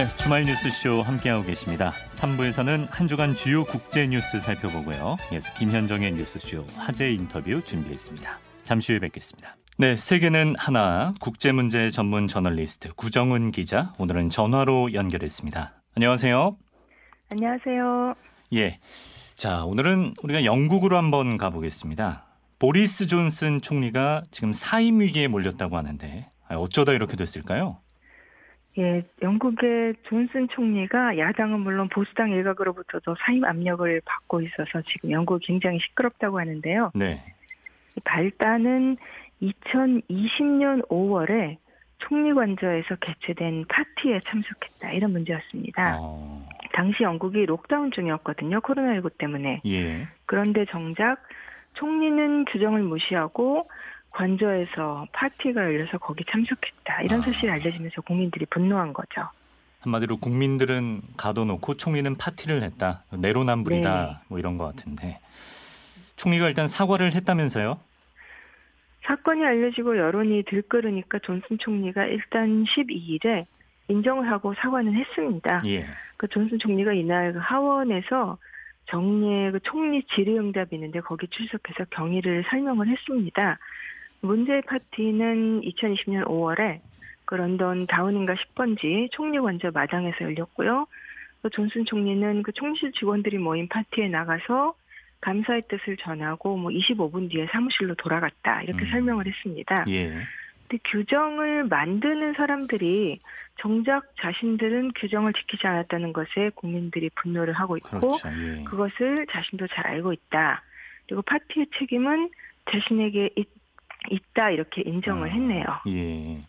네, 주말 뉴스쇼 함께하고 계십니다. 3부에서는 한 주간 주요 국제 뉴스 살펴보고요. 이어서 김현정의 뉴스쇼 화제 인터뷰 준비했습니다. 잠시 후에 뵙겠습니다. 네, 세계는 하나 국제 문제 전문 저널리스트 구정은 기자 오늘은 전화로 연결했습니다. 안녕하세요. 안녕하세요. 예. 자, 오늘은 우리가 영국으로 한번 가보겠습니다. 보리스 존슨 총리가 지금 사임 위기에 몰렸다고 하는데 어쩌다 이렇게 됐을까요? 예, 영국의 존슨 총리가 야당은 물론 보수당 일각으로부터도 사임 압력을 받고 있어서 지금 영국이 굉장히 시끄럽다고 하는데요. 네. 발단은 2020년 5월에 총리 관저에서 개최된 파티에 참석했다 이런 문제였습니다. 어, 당시 영국이 록다운 중이었거든요. 코로나19 때문에. 예. 그런데 정작 총리는 규정을 무시하고 관저에서 파티가 열려서 거기 참석했다. 이런 아. 사실이 알려지면서 국민들이 분노한 거죠. 한마디로 국민들은 가둬놓고 총리는 파티를 했다. 내로남불이다. 네. 뭐 이런 것 같은데. 총리가 일단 사과를 했다면서요? 사건이 알려지고 여론이 들끓으니까 존슨 총리가 일단 12일에 인정을 하고 사과는 했습니다. 예. 그 존슨 총리가 이날 그 하원에서 정례 그 총리 질의응답이 있는데 거기 출석해서 경위를 설명을 했습니다. 문제의 파티는 2020년 5월에 그 런던 다우닝가 10번지 총리 관저 마당에서 열렸고요. 그 존슨 총리는 그 총실 직원들이 모인 파티에 나가서 감사의 뜻을 전하고 뭐 25분 뒤에 사무실로 돌아갔다 이렇게 음. 설명을 했습니다. 예. 근데 규정을 만드는 사람들이 정작 자신들은 규정을 지키지 않았다는 것에 국민들이 분노를 하고 있고 그렇죠. 예. 그것을 자신도 잘 알고 있다. 그리고 파티의 책임은 자신에게 있, 있다 이렇게 인정을 아. 했네요. 예.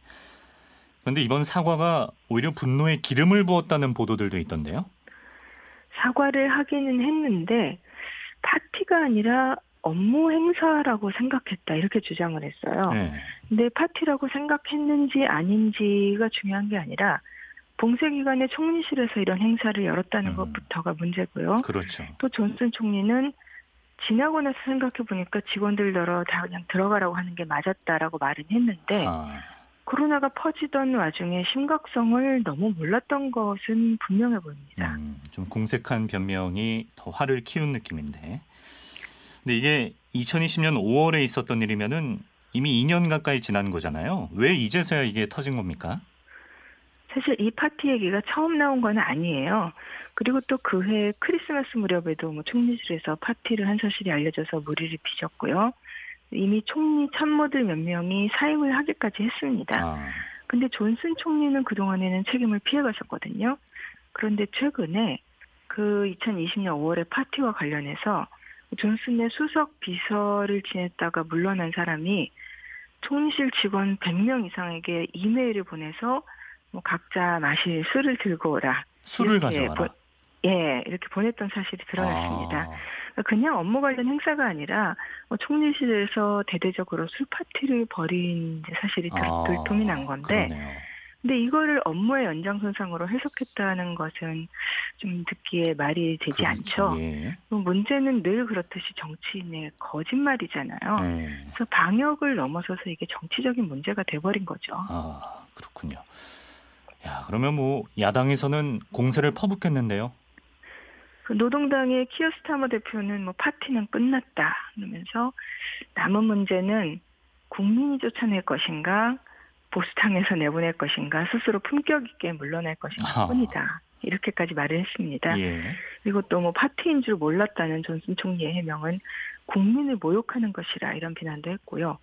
그런데 이번 사과가 오히려 분노에 기름을 부었다는 보도들도 있던데요. 사과를 하기는 했는데 파티가 아니라 업무 행사라고 생각했다 이렇게 주장을 했어요. 예. 근데 파티라고 생각했는지 아닌지가 중요한 게 아니라 봉쇄 기간에 총리실에서 이런 행사를 열었다는 음. 것부터가 문제고요. 그렇죠. 또 존슨 총리는 지나고 나서 생각해 보니까 직원들더러 다 그냥 들어가라고 하는 게 맞았다라고 말은 했는데 아, 코로나가 퍼지던 와중에 심각성을 너무 몰랐던 것은 분명해 보입니다. 음, 좀 궁색한 변명이 더 화를 키운 느낌인데. 근데 이게 2020년 5월에 있었던 일이면은 이미 2년 가까이 지난 거잖아요. 왜 이제서야 이게 터진 겁니까? 사실 이 파티 얘기가 처음 나온 건 아니에요. 그리고 또 그 해 크리스마스 무렵에도 뭐 총리실에서 파티를 한 사실이 알려져서 무리를 빚었고요. 이미 총리 참모들 몇 명이 사임을 하기까지 했습니다. 아, 근데 존슨 총리는 그동안에는 책임을 피해갔었거든요. 그런데 최근에 그 2020년 5월의 파티와 관련해서 존슨의 수석 비서를 지냈다가 물러난 사람이 총리실 직원 100명 이상에게 이메일을 보내서 뭐 각자 마실 술을 들고 오라. 술을 가져와라. 보- 예, 이렇게 보냈던 사실이 드러났습니다. 아, 그러니까 그냥 업무 관련 행사가 아니라 뭐 총리실에서 대대적으로 술 파티를 벌인 사실이 들, 아, 들통이 난 건데 그러네요. 근데 이거를 업무의 연장선상으로 해석했다는 것은 좀 듣기에 말이 되지 그렇죠. 않죠. 예. 뭐 문제는 늘 그렇듯이 정치인의 거짓말이잖아요. 네. 그래서 방역을 넘어서서 이게 정치적인 문제가 돼버린 거죠. 아, 그렇군요. 야, 그러면 뭐 야당에서는 공세를 퍼붓겠는데요. 그 노동당의 키어 스타머 대표는 뭐 파티는 끝났다 그러면서 남은 문제는 국민이 쫓아낼 것인가 보수당에서 내보낼 것인가 스스로 품격 있게 물러날 것인가 아. 뿐이다 이렇게까지 말을 했습니다. 예. 그리고 또 뭐 파티인 줄 몰랐다는 존슨 총리의 해명은 국민을 모욕하는 것이라 이런 비난도 했고요.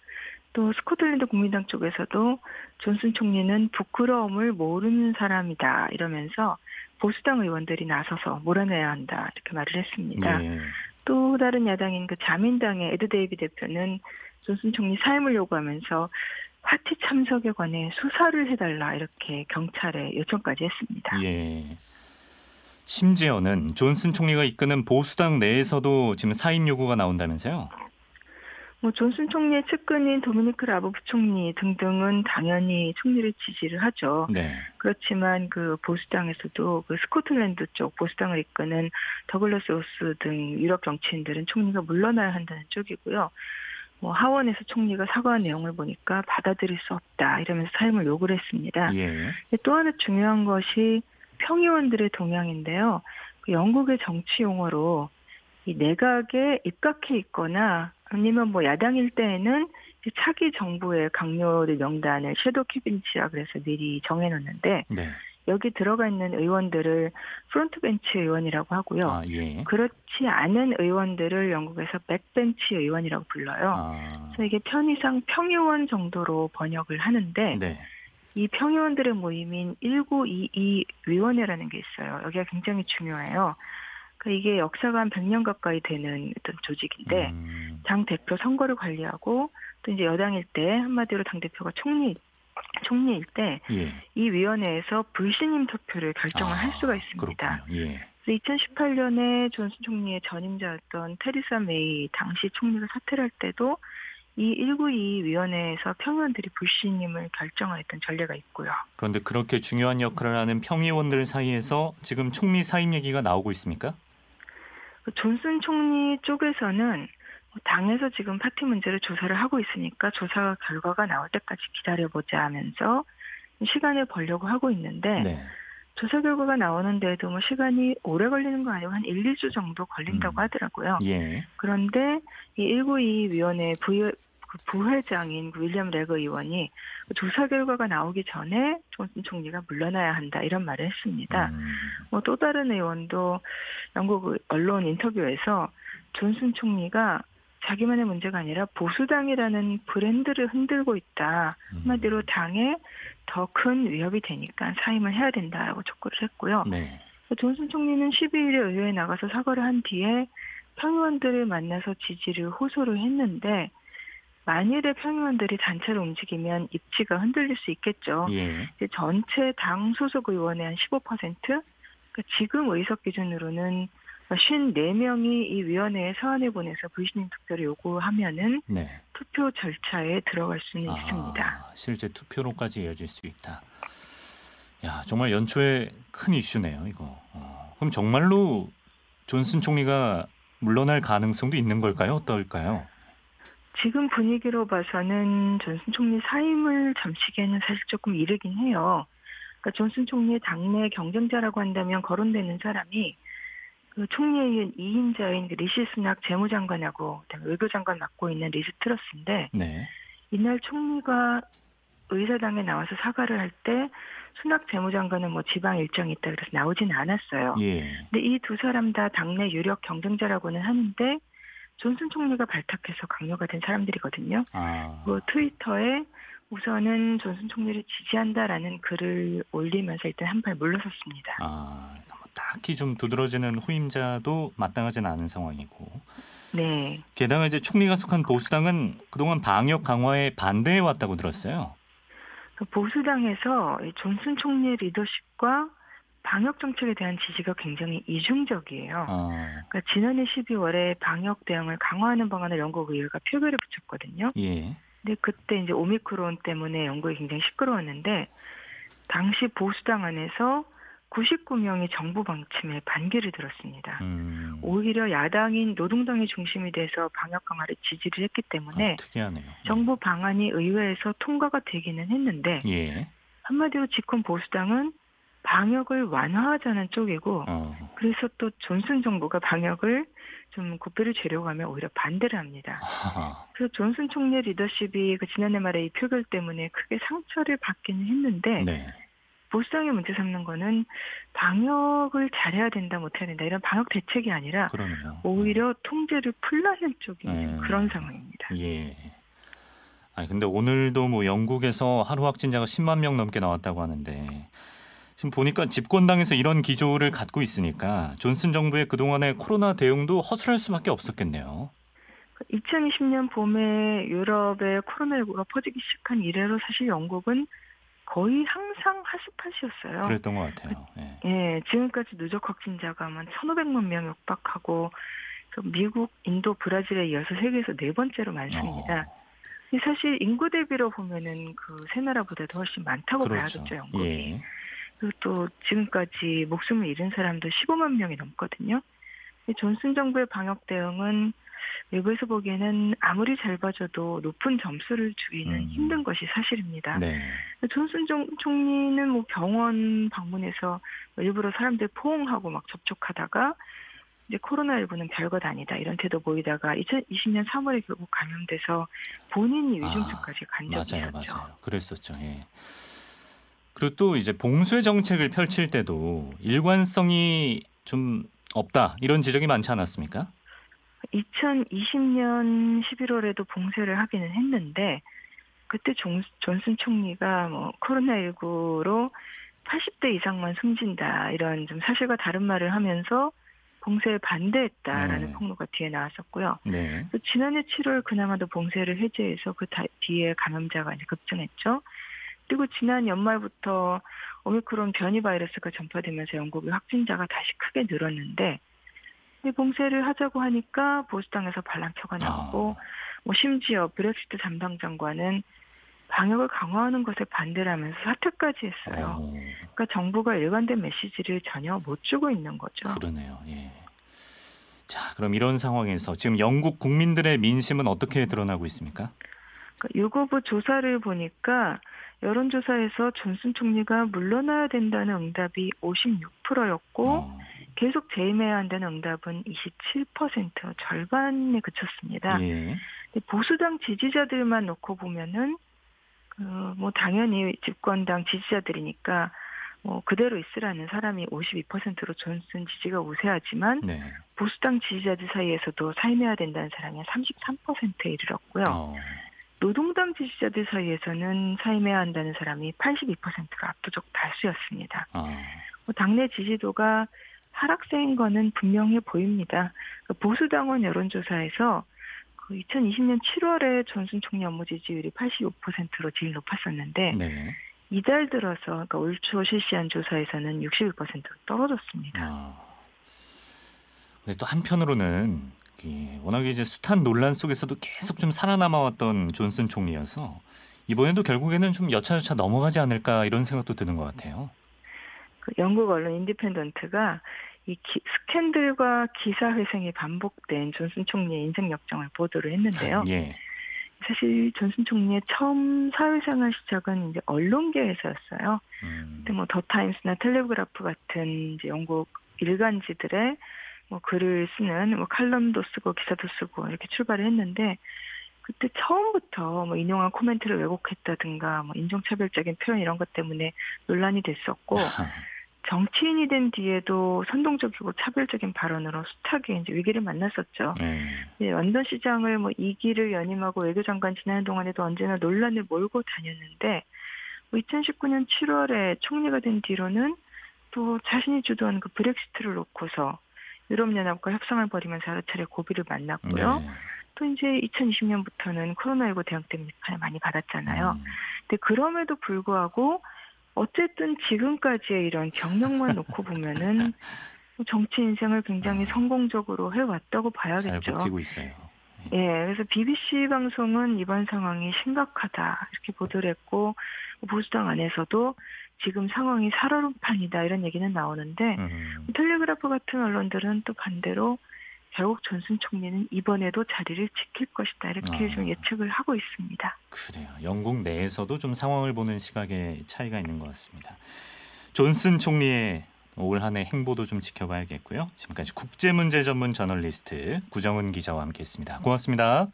또 스코틀랜드 국민당 쪽에서도 존슨 총리는 부끄러움을 모르는 사람이다 이러면서 보수당 의원들이 나서서 몰아내야 한다 이렇게 말을 했습니다. 예. 또 다른 야당인 그 자민당의 에드 데이비 대표는 존슨 총리 사임을 요구하면서 파티 참석에 관해 수사를 해달라 이렇게 경찰에 요청까지 했습니다. 예. 심지어는 존슨 총리가 이끄는 보수당 내에서도 지금 사임 요구가 나온다면서요? 뭐 존슨 총리의 측근인 도미니크 라브 부총리 등등은 당연히 총리를 지지를 하죠. 네. 그렇지만 그 보수당에서도 그 스코틀랜드 쪽 보수당을 이끄는 더글러스 로스 등 유력 정치인들은 총리가 물러나야 한다는 쪽이고요. 뭐 하원에서 총리가 사과한 내용을 보니까 받아들일 수 없다 이러면서 사임을 요구를 했습니다. 예. 또 하나 중요한 것이 평의원들의 동향인데요. 그 영국의 정치 용어로 이 내각에 입각해 있거나 아니면 뭐 야당일 때에는 차기 정부의 각료들 명단을 섀도우 캐비닛이라 그래서 미리 정해놓는데 네. 여기 들어가 있는 의원들을 frontbench 의원이라고 하고요. 아, 예. 그렇지 않은 의원들을 영국에서 backbench 의원이라고 불러요. 아. 그래서 이게 편의상 평의원 정도로 번역을 하는데 네. 이 평의원들의 모임인 1922 위원회라는 게 있어요. 여기가 굉장히 중요해요. 그러니까 이게 역사가 한 100년 가까이 되는 어떤 조직인데 음. 당 대표 선거를 관리하고 또 이제 여당일 때 한마디로 당 대표가 총리 총리일 때이 예. 위원회에서 불신임 투표를 결정을 아, 할 수가 있습니다. 예. 2018년에 존슨 총리의 전임자였던 테리사 메이 당시 총리가 사퇴를 할 때도 이 192 위원회에서 평의원들이 불신임을 결정했던 전례가 있고요. 그런데 그렇게 중요한 역할을 하는 평의원들 사이에서 지금 총리 사임 얘기가 나오고 있습니까? 그 존슨 총리 쪽에서는 당에서 지금 파티 문제를 조사를 하고 있으니까 조사 결과가 나올 때까지 기다려보자 하면서 시간을 벌려고 하고 있는데 네. 조사 결과가 나오는데도 뭐 시간이 오래 걸리는 거 아니고 한 1, 2주 정도 걸린다고 음. 하더라고요. 예. 그런데 이 192 위원회 그 부회장인 그 윌리엄 레거 의원이 조사 결과가 나오기 전에 존슨 총리가 물러나야 한다 이런 말을 했습니다. 음. 뭐또 다른 의원도 영국 언론 인터뷰에서 존슨 총리가 자기만의 문제가 아니라 보수당이라는 브랜드를 흔들고 있다. 음. 한마디로 당에 더 큰 위협이 되니까 사임을 해야 된다라고 촉구를 했고요. 네. 존슨 총리는 12일에 의회에 나가서 사과를 한 뒤에 평의원들을 만나서 지지를 호소를 했는데 만일에 평의원들이 단체로 움직이면 입지가 흔들릴 수 있겠죠. 예. 전체 당 소속 의원의 한 15%? 그러니까 지금 의석 기준으로는 54명이 이 위원회에 서한을 보내서 불신임 투표를 요구하면은 네. 투표 절차에 들어갈 수는 아, 있습니다. 실제 투표로까지 이어질 수 있다. 야, 정말 연초에 큰 이슈네요, 이거. 어, 그럼 정말로 존슨 총리가 물러날 가능성도 있는 걸까요? 어떨까요? 지금 분위기로 봐서는 존슨 총리 사임을 잠시기에는 사실 조금 이르긴 해요. 그러니까 존슨 총리의 당내 경쟁자라고 한다면 거론되는 사람이 그 총리의 2인자인 그 리시 수낙 재무장관하고 외교장관 맡고 있는 리즈 트러스인데 네. 이날 총리가 의사당에 나와서 사과를 할 때 수낙 재무장관은 뭐 지방 일정이 있다 그래서 나오지는 않았어요. 예. 근데 이 두 사람 다 당내 유력 경쟁자라고는 하는데 존슨 총리가 발탁해서 각료가 된 사람들이거든요. 아. 그 트위터에 우선은 존슨 총리를 지지한다라는 글을 올리면서 일단 한 발 물러섰습니다. 아, 뭐 딱히 좀 두드러지는 후임자도 마땅하지는 않은 상황이고. 네. 게다가 이제 총리가 속한 보수당은 그동안 방역 강화에 반대해 왔다고 들었어요. 그 보수당에서 존슨 총리의 리더십과 방역 정책에 대한 지지가 굉장히 이중적이에요. 어. 그러니까 지난해 12월에 방역 대응을 강화하는 방안을 영국 의회가 표결에 붙였거든요. 예. 근데 그때 이제 오미크론 때문에 영국이 굉장히 시끄러웠는데 당시 보수당 안에서 99명이 정부 방침에 반기를 들었습니다. 음. 오히려 야당인 노동당이 중심이 돼서 방역 강화를 지지를 했기 때문에 아, 특이하네요. 정부 방안이 의회에서 통과가 되기는 했는데 예. 한마디로 집권 보수당은 방역을 완화하자는 쪽이고 어. 그래서 또 존슨 정부가 방역을 좀 고삐를 재려고 하면 오히려 반대를 합니다. 아하. 그래서 존슨 총리의 리더십이 그 지난해 말에 이 표결 때문에 크게 상처를 받기는 했는데 네. 보수당이 문제 삼는 거는 방역을 잘해야 된다 못해야 된다 이런 방역 대책이 아니라 그러네요. 오히려 음. 통제를 풀라는 쪽인 음. 그런 상황입니다. 예. 아니 근데 오늘도 뭐 영국에서 하루 확진자가 10만 명 넘게 나왔다고 하는데 지금 보니까 집권당에서 이런 기조를 갖고 있으니까 존슨 정부의 그동안의 코로나 대응도 허술할 수밖에 없었겠네요. 2020년 봄에 유럽에 코로나19가 퍼지기 시작한 이래로 사실 영국은 거의 항상 핫스팟이었어요. 그랬던 것 같아요. 예. 예 지금까지 누적 확진자가 한 1,500만 명 육박하고 미국, 인도, 브라질에 이어서 세계에서 네 번째로 많습니다. 어. 사실 인구 대비로 보면은 그 세 나라보다도 훨씬 많다고 그렇죠. 봐야겠죠, 영국이. 예. 그리고 또 지금까지 목숨을 잃은 사람도 15만 명이 넘거든요. 존슨 정부의 방역 대응은 외부에서 보기에는 아무리 잘 봐줘도 높은 점수를 주기는 음. 힘든 것이 사실입니다. 네. 존슨 종- 총리는 뭐 병원 방문해서 일부러 사람들 포옹하고 막 접촉하다가 이제 코로나19는 별것 아니다 이런 태도 보이다가 2020년 3월에 결국 감염돼서 본인이 위중증까지 간 적이 아, 맞아요, 있었죠. 맞아요. 그랬었죠. 예. 그리고 또 이제 봉쇄 정책을 펼칠 때도 일관성이 좀 없다 이런 지적이 많지 않았습니까? 2020년 11월에도 봉쇄를 하기는 했는데 그때 존, 존슨 총리가 뭐 코로나19로 80대 이상만 숨진다 이런 좀 사실과 다른 말을 하면서 봉쇄에 반대했다라는 네. 폭로가 뒤에 나왔었고요. 네. 또 지난해 7월 그나마도 봉쇄를 해제해서 그 다- 뒤에 감염자가 이제 급증했죠. 그리고 지난 연말부터 오미크론 변이 바이러스가 전파되면서 영국의 확진자가 다시 크게 늘었는데 이 봉쇄를 하자고 하니까 보수당에서 반란표가 나오고 아, 뭐 심지어 브렉시트 담당 장관은 방역을 강화하는 것에 반대를 하면서 사퇴까지 했어요. 어, 그러니까 정부가 일관된 메시지를 전혀 못 주고 있는 거죠. 그러네요. 예. 자, 그럼 이런 상황에서 지금 영국 국민들의 민심은 어떻게 드러나고 있습니까? 그러니까 유고부 조사를 보니까 여론조사에서 존슨 총리가 물러나야 된다는 응답이 56%였고 어, 계속 재임해야 한다는 응답은 27% 절반에 그쳤습니다. 예. 보수당 지지자들만 놓고 보면은 그뭐 당연히 집권당 지지자들이니까 뭐 그대로 있으라는 사람이 52%로 존슨 지지가 우세하지만 네. 보수당 지지자들 사이에서도 사임해야 된다는 사람이 33%에 이르렀고요. 어, 노동당 지지자들 사이에서는 사임해야 한다는 사람이 82%가 압도적 다수였습니다. 아, 뭐 당내 지지도가 하락세인 거는 분명해 보입니다. 그 보수당원 여론조사에서 그 2020년 7월에 존슨 총리 업무 지지율이 85%로 제일 높았었는데 네. 이달 들어서 그러니까 올 초 실시한 조사에서는 61%로 떨어졌습니다. 아. 근데 또 한편으로는 이 워낙에 이제 숱한 논란 속에서도 계속 좀 살아남아왔던 존슨 총리여서 이번에도 결국에는 좀 여차저차 넘어가지 않을까 이런 생각도 드는 것 같아요. 그 영국 언론 인디펜던트가 이 기- 스캔들과 기사 회생이 반복된 존슨 총리의 인생 역정을 보도를 했는데요. 예. 사실 존슨 총리의 처음 사회생활 시작은 이제 언론계에서였어요. 음, 근데 뭐 더 타임스나 텔레그라프 같은 이제 영국 일간지들의 뭐 글을 쓰는 뭐 칼럼도 쓰고 기사도 쓰고 이렇게 출발을 했는데 그때 처음부터 뭐 인용한 코멘트를 왜곡했다든가 뭐 인종차별적인 표현 이런 것 때문에 논란이 됐었고 정치인이 된 뒤에도 선동적이고 차별적인 발언으로 숱하게 이제 위기를 만났었죠. 네. 네, 런던 시장을 뭐 2기를 연임하고 외교장관 지내는 동안에도 언제나 논란을 몰고 다녔는데 뭐 2019년 7월에 총리가 된 뒤로는 또 자신이 주도한 그 브렉시트를 놓고서 유럽연합과 협상을 벌이면서 여러 차례 고비를 만났고요. 네. 또 이제 2020년부터는 코로나19 대응 때문에 비판을 많이 받았잖아요. 음, 근데 그럼에도 불구하고 어쨌든 지금까지의 이런 경력만 놓고 보면은 정치 인생을 굉장히 아. 성공적으로 해왔다고 잘 봐야겠죠. 버티고 있어요. 예, 그래서 BBC 방송은 이번 상황이 심각하다 이렇게 보도를 했고 보수당 안에서도 지금 상황이 살얼음판이다 이런 얘기는 나오는데 음, 텔레그라프 같은 언론들은 또 반대로 결국 존슨 총리는 이번에도 자리를 지킬 것이다 이렇게 아. 좀 예측을 하고 있습니다. 그래요. 영국 내에서도 좀 상황을 보는 시각에 차이가 있는 것 같습니다. 존슨 총리의 올 한해 행보도 좀 지켜봐야겠고요. 지금까지 국제문제 전문 저널리스트 구정은 기자와 함께했습니다. 고맙습니다.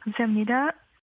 감사합니다.